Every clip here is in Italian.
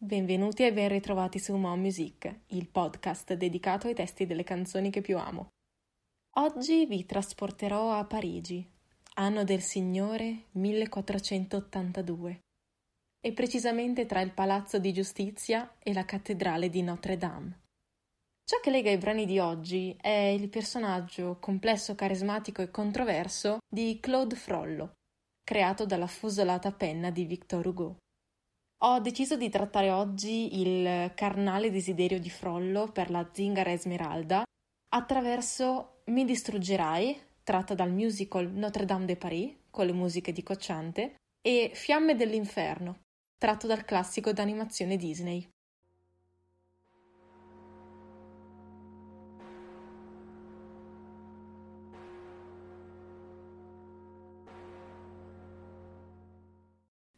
Benvenuti e ben ritrovati su Mom Music, il podcast dedicato ai testi delle canzoni che più amo. Oggi vi trasporterò a Parigi, anno del Signore 1482, e precisamente tra il Palazzo di Giustizia e la Cattedrale di Notre Dame. Ciò che lega i brani di oggi è il personaggio complesso, carismatico e controverso di Claude Frollo, creato dalla fusolata penna di Victor Hugo. Ho deciso di trattare oggi il carnale desiderio di Frollo per la zingara Esmeralda attraverso Mi distruggerai, tratta dal musical Notre Dame de Paris con le musiche di Cocciante, e Fiamme dell'inferno, tratto dal classico d'animazione Disney.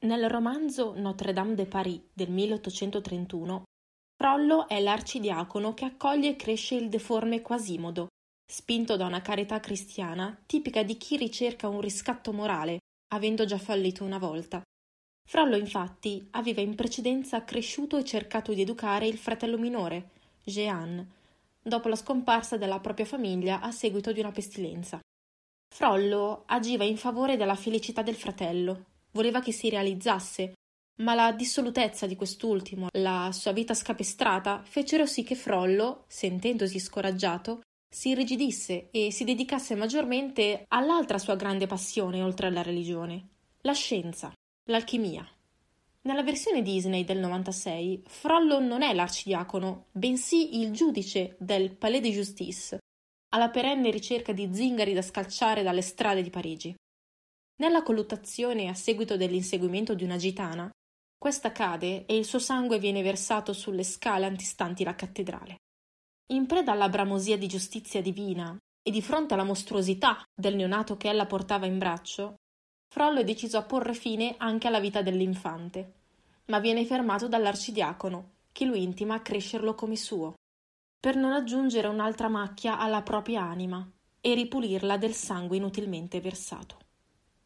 Nel romanzo Notre-Dame de Paris del 1831, Frollo è l'arcidiacono che accoglie e cresce il deforme Quasimodo, spinto da una carità cristiana tipica di chi ricerca un riscatto morale, avendo già fallito una volta. Frollo, infatti, aveva in precedenza cresciuto e cercato di educare il fratello minore, Jean, dopo la scomparsa della propria famiglia a seguito di una pestilenza. Frollo agiva in favore della felicità del fratello, voleva che si realizzasse, ma la dissolutezza di quest'ultimo, la sua vita scapestrata, fecero sì che Frollo, sentendosi scoraggiato, si irrigidisse e si dedicasse maggiormente all'altra sua grande passione oltre alla religione, la scienza, l'alchimia. Nella versione Disney del 96, Frollo non è l'arcidiacono, bensì il giudice del Palais de Justice, alla perenne ricerca di zingari da scalciare dalle strade di Parigi. Nella colluttazione a seguito dell'inseguimento di una gitana, questa cade e il suo sangue viene versato sulle scale antistanti la cattedrale. In preda alla bramosia di giustizia divina e di fronte alla mostruosità del neonato che ella portava in braccio, Frollo è deciso a porre fine anche alla vita dell'infante, ma viene fermato dall'arcidiacono, che lo intima a crescerlo come suo, per non aggiungere un'altra macchia alla propria anima e ripulirla del sangue inutilmente versato.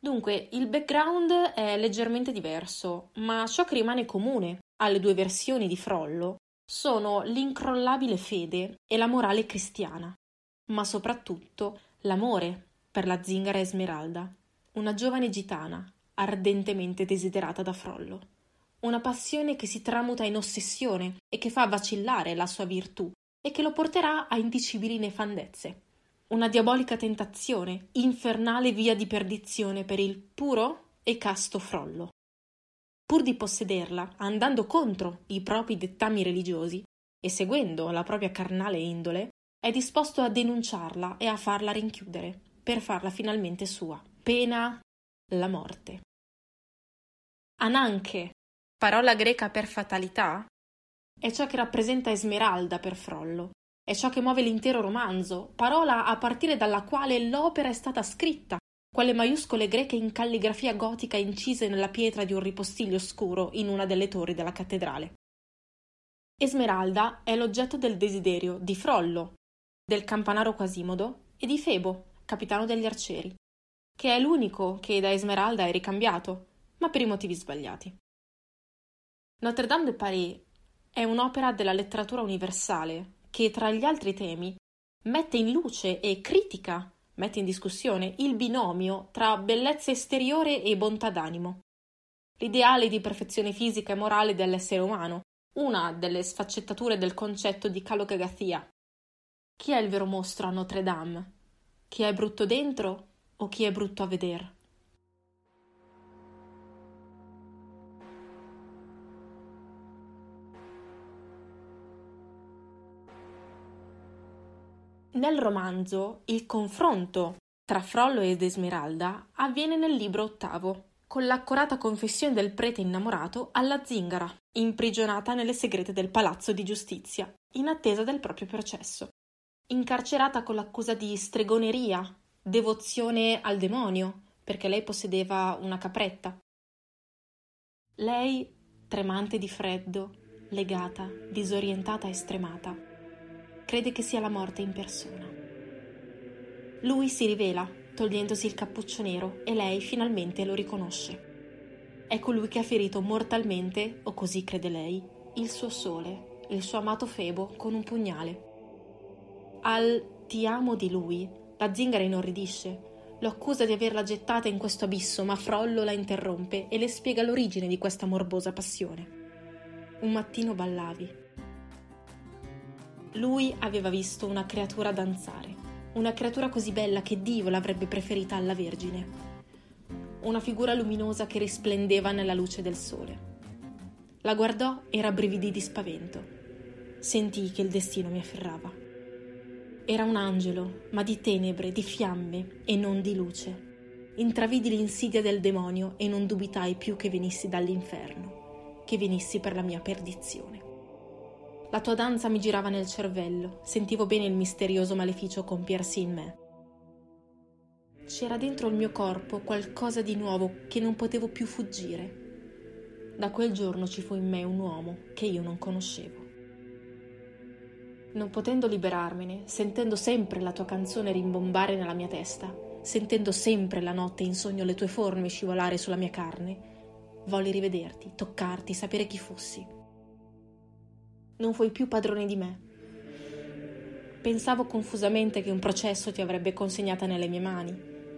Dunque, il background è leggermente diverso, ma ciò che rimane comune alle due versioni di Frollo sono l'incrollabile fede e la morale cristiana, ma soprattutto l'amore per la zingara Esmeralda, una giovane gitana ardentemente desiderata da Frollo. Una passione che si tramuta in ossessione e che fa vacillare la sua virtù e che lo porterà a indicibili nefandezze una diabolica tentazione, infernale via di perdizione per il puro e casto frollo. Pur di possederla, andando contro i propri dettami religiosi e seguendo la propria carnale indole, è disposto a denunciarla e a farla rinchiudere, per farla finalmente sua. Pena la morte. Ananche, parola greca per fatalità, è ciò che rappresenta Esmeralda per Frollo, è ciò che muove l'intero romanzo, parola a partire dalla quale l'opera è stata scritta, quelle maiuscole greche in calligrafia gotica incise nella pietra di un ripostiglio scuro in una delle torri della cattedrale. Esmeralda è l'oggetto del desiderio di Frollo, del campanaro Quasimodo e di Febo, capitano degli arcieri, che è l'unico che da Esmeralda è ricambiato, ma per i motivi sbagliati. Notre Dame de Paris è un'opera della letteratura universale, che tra gli altri temi mette in luce e critica, mette in discussione il binomio tra bellezza esteriore e bontà d'animo. L'ideale di perfezione fisica e morale dell'essere umano, una delle sfaccettature del concetto di Caloca Gathia. Chi è il vero mostro a Notre Dame? Chi è brutto dentro o chi è brutto a vedere? Nel romanzo il confronto tra Frollo ed Esmeralda avviene nel libro ottavo, con l'accorata confessione del prete innamorato alla zingara, imprigionata nelle segrete del palazzo di giustizia, in attesa del proprio processo. Incarcerata con l'accusa di stregoneria, devozione al demonio, perché lei possedeva una capretta. Lei, tremante di freddo, legata, disorientata e stremata, crede che sia la morte in persona. Lui si rivela, togliendosi il cappuccio nero, e lei finalmente lo riconosce. È colui che ha ferito mortalmente, o così crede lei, il suo sole, il suo amato Febo, con un pugnale. Al ti amo di lui, la zingara inorridisce. Lo accusa di averla gettata in questo abisso, ma Frollo la interrompe e le spiega l'origine di questa morbosa passione. Un mattino ballavi. Lui aveva visto una creatura danzare, una creatura così bella che Dio l'avrebbe preferita alla Vergine. Una figura luminosa che risplendeva nella luce del sole. La guardò e rabbrividì di spavento. Sentii che il destino mi afferrava. Era un angelo, ma di tenebre, di fiamme e non di luce. Intravidi l'insidia del demonio e non dubitai più che venissi dall'inferno, che venissi per la mia perdizione. La tua danza mi girava nel cervello, sentivo bene il misterioso maleficio compiersi in me. C'era dentro il mio corpo qualcosa di nuovo che non potevo più fuggire. Da quel giorno ci fu in me un uomo che io non conoscevo non potendo liberarmene, sentendo sempre la tua canzone rimbombare nella mia testa, sentendo sempre la notte in sogno le tue forme scivolare sulla mia carne, volli rivederti, toccarti, sapere chi fossi. Non fui più padrone di me. Pensavo confusamente che un processo ti avrebbe consegnata nelle mie mani,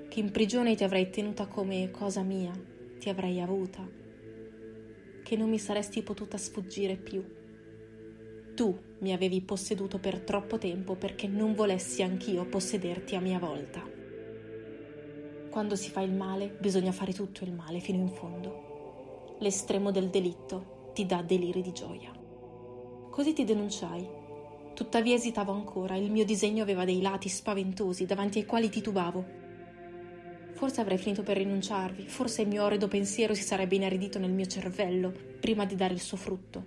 che in prigione ti avrei tenuta come cosa mia, ti avrei avuta, che non mi saresti potuta sfuggire più tu mi avevi posseduto per troppo tempo perché non volessi anch'io possederti a mia volta. Quando si fa il male bisogna fare tutto il male fino in fondo. L'estremo del delitto ti dà deliri di gioia. Così ti denunciai. Tuttavia esitavo ancora, il mio disegno aveva dei lati spaventosi davanti ai quali titubavo. Forse avrei finito per rinunciarvi, forse il mio orrido pensiero si sarebbe inaridito nel mio cervello prima di dare il suo frutto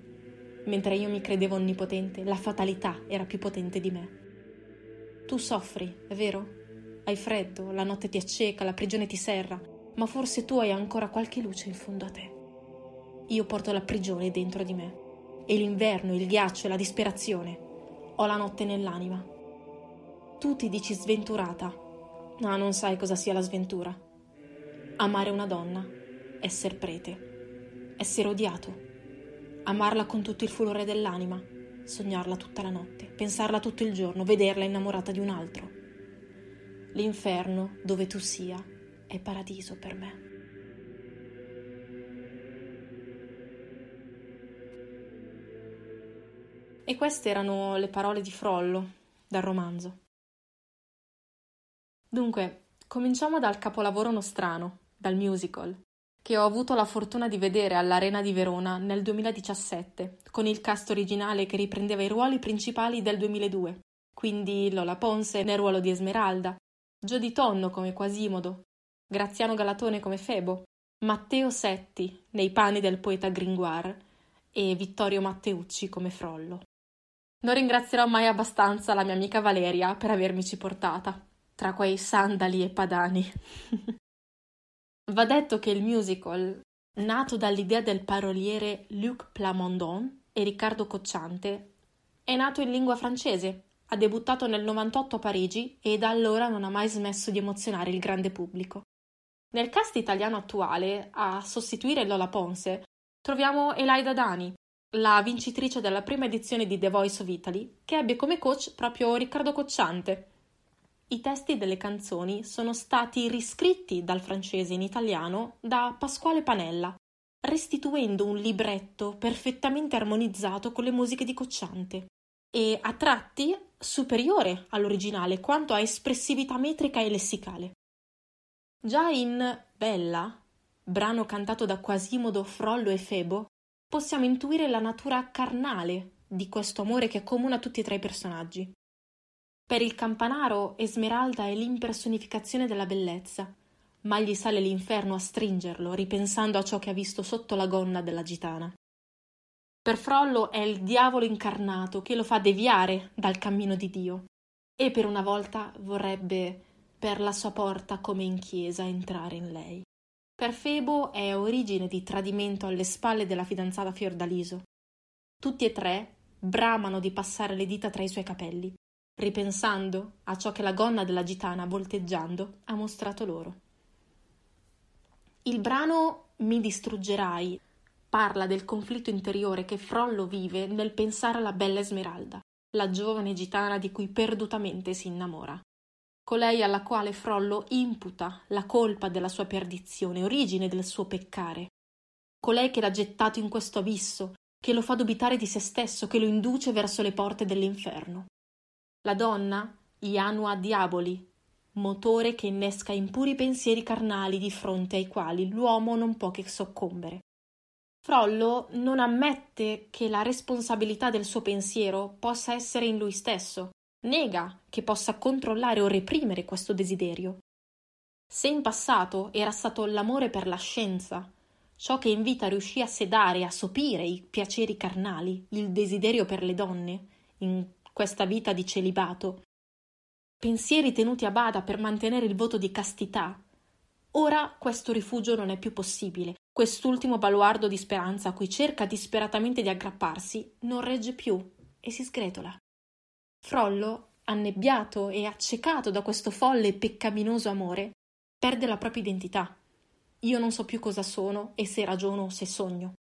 Mentre io mi credevo onnipotente, la fatalità era più potente di me. Tu soffri, è vero? Hai freddo, la notte ti acceca, la prigione ti serra, ma forse tu hai ancora qualche luce in fondo a te. Io porto la prigione dentro di me, e l'inverno, il ghiaccio e la disperazione. Ho la notte nell'anima. Tu ti dici sventurata, ma non sai cosa sia la sventura. Amare una donna, essere prete, essere odiato amarla con tutto il furore dell'anima, sognarla tutta la notte, pensarla tutto il giorno, vederla innamorata di un altro. L'inferno, dove tu sia, è paradiso per me. E queste erano le parole di Frollo dal romanzo. Dunque, cominciamo dal capolavoro nostrano, dal musical, che ho avuto la fortuna di vedere all'Arena di Verona nel 2017, con il cast originale che riprendeva i ruoli principali del 2002, quindi Lola Ponce nel ruolo di Esmeralda, Jodie Tonno come Quasimodo, Graziano Galatone come Febo, Matteo Setti nei panni del poeta Gringoire e Vittorio Matteucci come Frollo. Non ringrazierò mai abbastanza la mia amica Valeria per avermici portata, tra quei sandali e padani. Va detto che il musical, nato dall'idea del paroliere Luc Plamondon e Riccardo Cocciante, è nato in lingua francese, ha debuttato nel 98 a Parigi e da allora non ha mai smesso di emozionare il grande pubblico. Nel cast italiano attuale, a sostituire Lola Ponce, troviamo Elaida Dani, la vincitrice della prima edizione di The Voice of Italy, che ebbe come coach proprio Riccardo Cocciante, i testi delle canzoni sono stati riscritti dal francese in italiano da Pasquale Panella, restituendo un libretto perfettamente armonizzato con le musiche di Cocciante e a tratti superiore all'originale quanto a espressività metrica e lessicale. Già in Bella, brano cantato da Quasimodo, Frollo e Febo, possiamo intuire la natura carnale di questo amore che accomuna tutti e tre i personaggi. Per il campanaro Esmeralda è l'impersonificazione della bellezza, ma gli sale l'inferno a stringerlo, ripensando a ciò che ha visto sotto la gonna della gitana. Per Frollo è il diavolo incarnato che lo fa deviare dal cammino di Dio, e per una volta vorrebbe per la sua porta come in chiesa entrare in lei. Per Febo è origine di tradimento alle spalle della fidanzata Fiordaliso. Tutti e tre bramano di passare le dita tra i suoi capelli, ripensando a ciò che la gonna della gitana volteggiando ha mostrato loro. Il brano Mi distruggerai parla del conflitto interiore che Frollo vive nel pensare alla bella Esmeralda, la giovane gitana di cui perdutamente si innamora. Colei alla quale Frollo imputa la colpa della sua perdizione, origine del suo peccare. Colei che l'ha gettato in questo abisso, che lo fa dubitare di se stesso, che lo induce verso le porte dell'inferno. La donna, Ianua Diaboli, motore che innesca impuri pensieri carnali di fronte ai quali l'uomo non può che soccombere. Frollo non ammette che la responsabilità del suo pensiero possa essere in lui stesso, nega che possa controllare o reprimere questo desiderio. Se in passato era stato l'amore per la scienza, ciò che in vita riuscì a sedare e a sopire i piaceri carnali, il desiderio per le donne, in questa vita di celibato, pensieri tenuti a bada per mantenere il voto di castità. Ora questo rifugio non è più possibile. Quest'ultimo baluardo di speranza a cui cerca disperatamente di aggrapparsi non regge più e si sgretola. Frollo, annebbiato e accecato da questo folle e peccaminoso amore, perde la propria identità. Io non so più cosa sono e se ragiono o se sogno.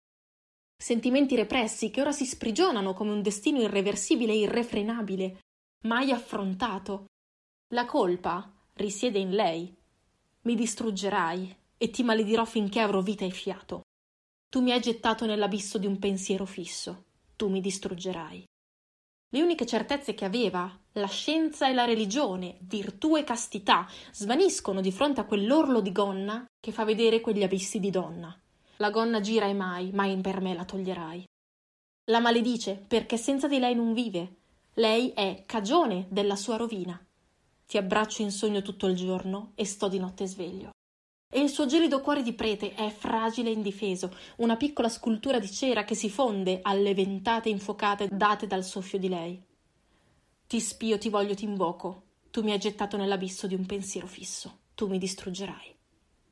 Sentimenti repressi che ora si sprigionano come un destino irreversibile e irrefrenabile, mai affrontato, la colpa risiede in lei. Mi distruggerai e ti maledirò finché avrò vita e fiato. Tu mi hai gettato nell'abisso di un pensiero fisso. Tu mi distruggerai. Le uniche certezze che aveva, la scienza e la religione, virtù e castità, svaniscono di fronte a quell'orlo di gonna che fa vedere quegli abissi di donna. La gonna gira e mai, mai per me la toglierai. La maledice perché senza di lei non vive. Lei è cagione della sua rovina. Ti abbraccio in sogno tutto il giorno e sto di notte sveglio. E il suo gelido cuore di prete è fragile e indifeso, una piccola scultura di cera che si fonde alle ventate infuocate date dal soffio di lei. Ti spio, ti voglio, ti invoco. Tu mi hai gettato nell'abisso di un pensiero fisso. Tu mi distruggerai.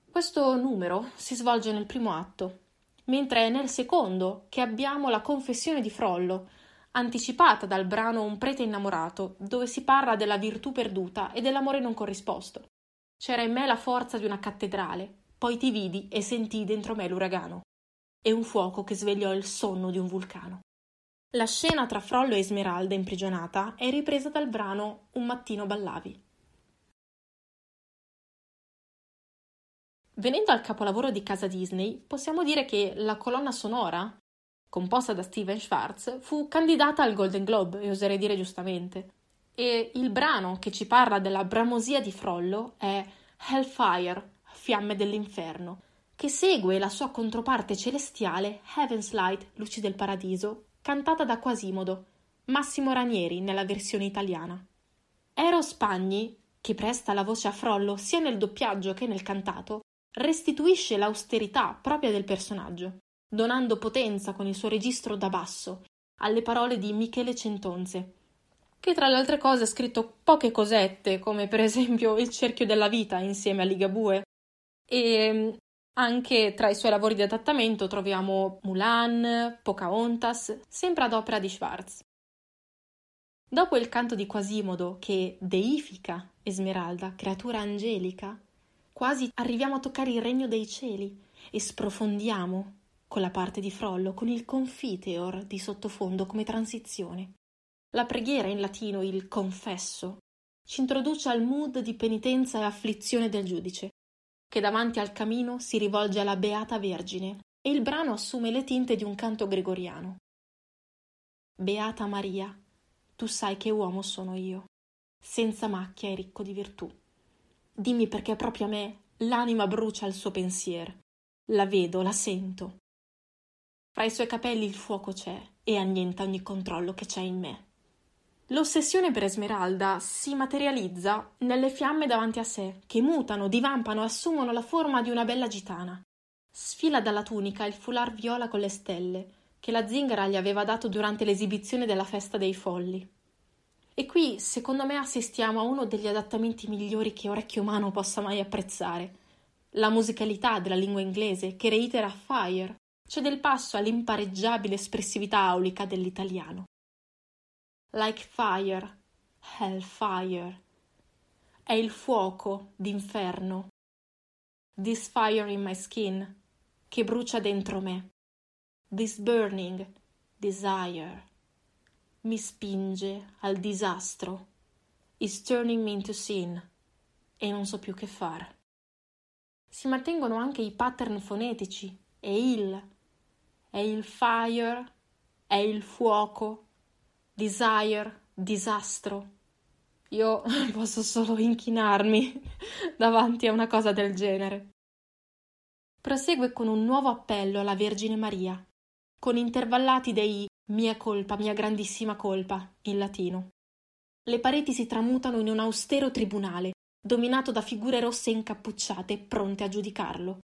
Questo numero si svolge nel primo atto, mentre è nel secondo che abbiamo la confessione di Frollo, anticipata dal brano Un prete innamorato, dove si parla della virtù perduta e dell'amore non corrisposto. C'era in me la forza di una cattedrale, poi ti vidi e sentii dentro me l'uragano, e un fuoco che svegliò il sonno di un vulcano. La scena tra Frollo e Esmeralda imprigionata è ripresa dal brano Un mattino ballavi. Venendo al capolavoro di casa Disney, possiamo dire che la colonna sonora, composta da Steven Schwartz, fu candidata al Golden Globe, e oserei dire giustamente. E il brano che ci parla della bramosia di Frollo è Hellfire, Fiamme dell'inferno, che segue la sua controparte celestiale Heaven's Light, Luci del Paradiso, cantata da Quasimodo, Massimo Ranieri nella versione italiana. Eros Pagni, che presta la voce a Frollo sia nel doppiaggio che nel cantato, restituisce l'austerità propria del personaggio donando potenza con il suo registro da basso alle parole di Michele Centonze, che tra le altre cose ha scritto poche cosette, come per esempio Il cerchio della vita insieme a Ligabue, e mm, anche tra i suoi lavori di adattamento troviamo Mulan, Pocahontas, sempre ad opera di Schwartz. Dopo il canto di Quasimodo che deifica Esmeralda, creatura angelica, quasi arriviamo a toccare il regno dei cieli e sprofondiamo con la parte di Frollo, con il confiteor di sottofondo come transizione. La preghiera in latino, il confesso, ci introduce al mood di penitenza e afflizione del giudice, che davanti al camino si rivolge alla Beata Vergine e il brano assume le tinte di un canto gregoriano. Beata Maria, tu sai che uomo sono io, senza macchia e ricco di virtù. Dimmi perché proprio a me l'anima brucia il suo pensier. La vedo, la sento, fra i suoi capelli il fuoco c'è e annienta ogni controllo che c'è in me. L'ossessione per Esmeralda si materializza nelle fiamme davanti a sé, che mutano, divampano assumono la forma di una bella gitana. Sfila dalla tunica il foulard viola con le stelle, che la zingara gli aveva dato durante l'esibizione della festa dei folli. E qui, secondo me, assistiamo a uno degli adattamenti migliori che orecchio umano possa mai apprezzare. La musicalità della lingua inglese, che reitera Fire, cede il passo all'impareggiabile espressività aulica dell'italiano. Like fire, hellfire. È il fuoco d'inferno. This fire in my skin, che brucia dentro me. this burning desire mi spinge al disastro, is turning me into sin e non so più che fare. Si mantengono anche i pattern fonetici e il, è il fire, è il fuoco, desire, disastro. Io posso solo inchinarmi davanti a una cosa del genere. Prosegue con un nuovo appello alla Vergine Maria, con intervallati dei mia colpa, mia grandissima colpa in latino. Le pareti si tramutano in un austero tribunale, dominato da figure rosse incappucciate pronte a giudicarlo.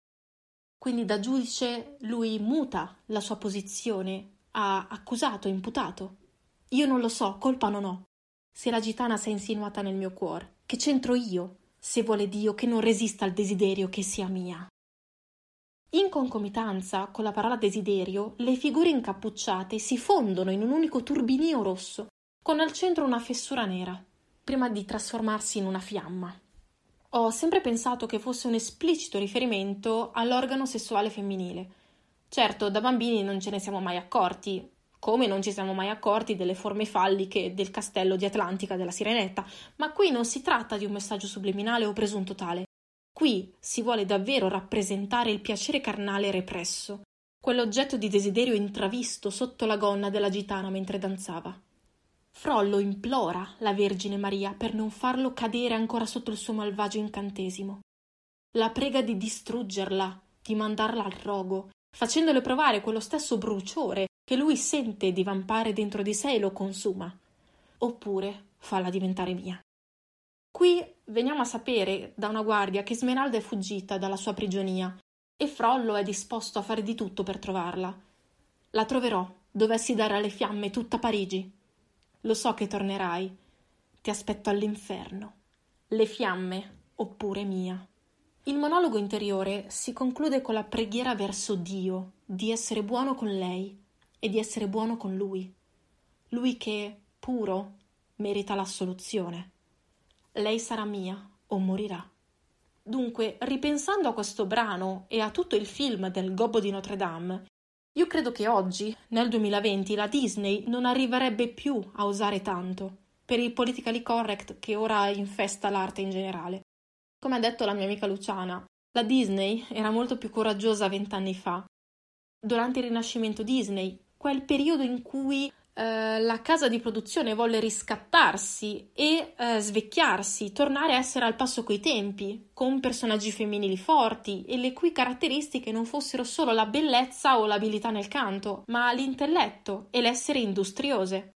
Quindi da giudice lui muta la sua posizione a accusato, imputato. Io non lo so, colpa non ho. Se la gitana si è insinuata nel mio cuore, che c'entro io, se vuole Dio che non resista al desiderio che sia mia? In concomitanza con la parola desiderio, le figure incappucciate si fondono in un unico turbinio rosso, con al centro una fessura nera, prima di trasformarsi in una fiamma. Ho sempre pensato che fosse un esplicito riferimento all'organo sessuale femminile. Certo, da bambini non ce ne siamo mai accorti, come non ci siamo mai accorti delle forme falliche del castello di Atlantica della Sirenetta, ma qui non si tratta di un messaggio subliminale o presunto tale. Qui si vuole davvero rappresentare il piacere carnale represso, quell'oggetto di desiderio intravisto sotto la gonna della gitana mentre danzava. Frollo implora la Vergine Maria per non farlo cadere ancora sotto il suo malvagio incantesimo. La prega di distruggerla, di mandarla al rogo, facendole provare quello stesso bruciore che lui sente divampare dentro di sé e lo consuma. Oppure falla diventare mia. Qui veniamo a sapere da una guardia che Smeralda è fuggita dalla sua prigionia e Frollo è disposto a fare di tutto per trovarla. La troverò, dovessi dare alle fiamme tutta Parigi. Lo so che tornerai. Ti aspetto all'inferno. Le fiamme, oppure mia. Il monologo interiore si conclude con la preghiera verso Dio di essere buono con lei e di essere buono con lui. Lui che, puro, merita l'assoluzione. Lei sarà mia o morirà. Dunque, ripensando a questo brano e a tutto il film del Gobbo di Notre Dame, io credo che oggi, nel 2020, la Disney non arriverebbe più a usare tanto per il politically correct che ora infesta l'arte in generale. Come ha detto la mia amica Luciana, la Disney era molto più coraggiosa vent'anni fa. Durante il rinascimento Disney, quel periodo in cui eh, la casa di produzione volle riscattarsi e eh, svecchiarsi, tornare a essere al passo coi tempi, con personaggi femminili forti e le cui caratteristiche non fossero solo la bellezza o l'abilità nel canto, ma l'intelletto e l'essere industriose.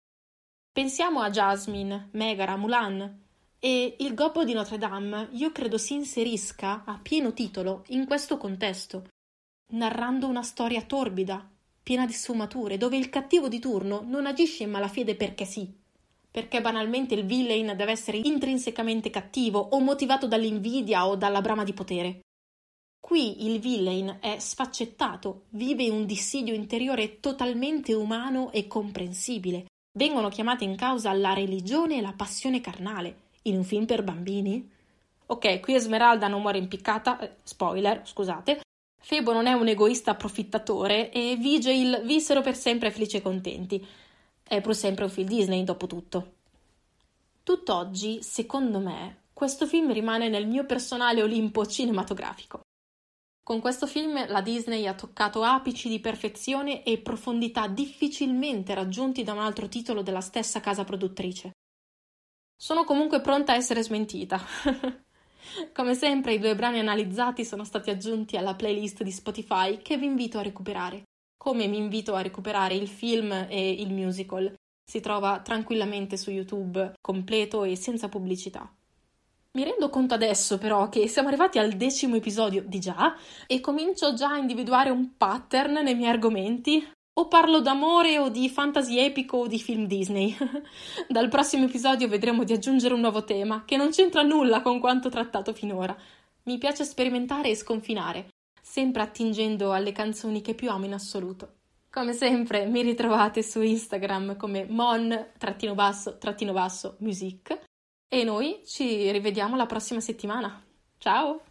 Pensiamo a Jasmine, Megara, Mulan. E il Gobbo di Notre Dame io credo si inserisca a pieno titolo in questo contesto, narrando una storia torbida, piena di sfumature, dove il cattivo di turno non agisce in malafede perché sì, perché banalmente il villain deve essere intrinsecamente cattivo o motivato dall'invidia o dalla brama di potere. Qui il villain è sfaccettato, vive un dissidio interiore totalmente umano e comprensibile. Vengono chiamate in causa la religione e la passione carnale. In un film per bambini? Ok, qui Esmeralda non muore impiccata, eh, spoiler, scusate, Febo non è un egoista approfittatore e vige il vissero per sempre felici e contenti. È pur sempre un film Disney, dopo tutto. Tutt'oggi, secondo me, questo film rimane nel mio personale Olimpo cinematografico. Con questo film la Disney ha toccato apici di perfezione e profondità difficilmente raggiunti da un altro titolo della stessa casa produttrice. Sono comunque pronta a essere smentita. Come sempre i due brani analizzati sono stati aggiunti alla playlist di Spotify che vi invito a recuperare, come mi invito a recuperare il film e il musical. Si trova tranquillamente su YouTube, completo e senza pubblicità. Mi rendo conto adesso però che siamo arrivati al decimo episodio di già e comincio già a individuare un pattern nei miei argomenti. O parlo d'amore o di fantasy epico o di film Disney. Dal prossimo episodio vedremo di aggiungere un nuovo tema che non c'entra nulla con quanto trattato finora. Mi piace sperimentare e sconfinare, sempre attingendo alle canzoni che più amo in assoluto. Come sempre mi ritrovate su Instagram come mon-basso-music e noi ci rivediamo la prossima settimana. Ciao!